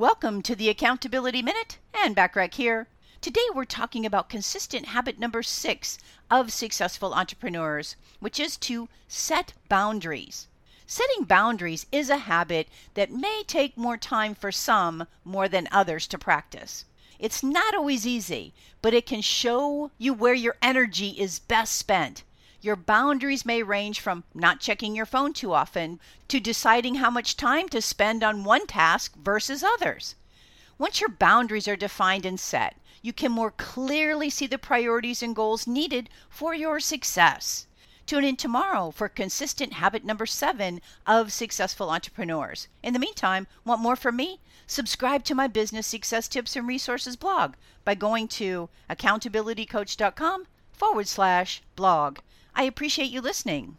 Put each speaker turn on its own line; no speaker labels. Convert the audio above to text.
Welcome to the Accountability Minute Ann Bachrach here. Today we're talking about consistent habit number six of successful entrepreneurs, which is to set boundaries. Setting boundaries is a habit that may take more time for some more than others to practice. It's not always easy, but it can show you where your energy is best spent your boundaries may range from not checking your phone too often to deciding how much time to spend on one task versus others. Once your boundaries are defined and set, you can more clearly see the priorities and goals needed for your success. Tune in tomorrow for consistent habit number seven of successful entrepreneurs. In the meantime, want more from me? Subscribe to my business success tips and resources blog by going to accountabilitycoach.com forward slash blog. I appreciate you listening.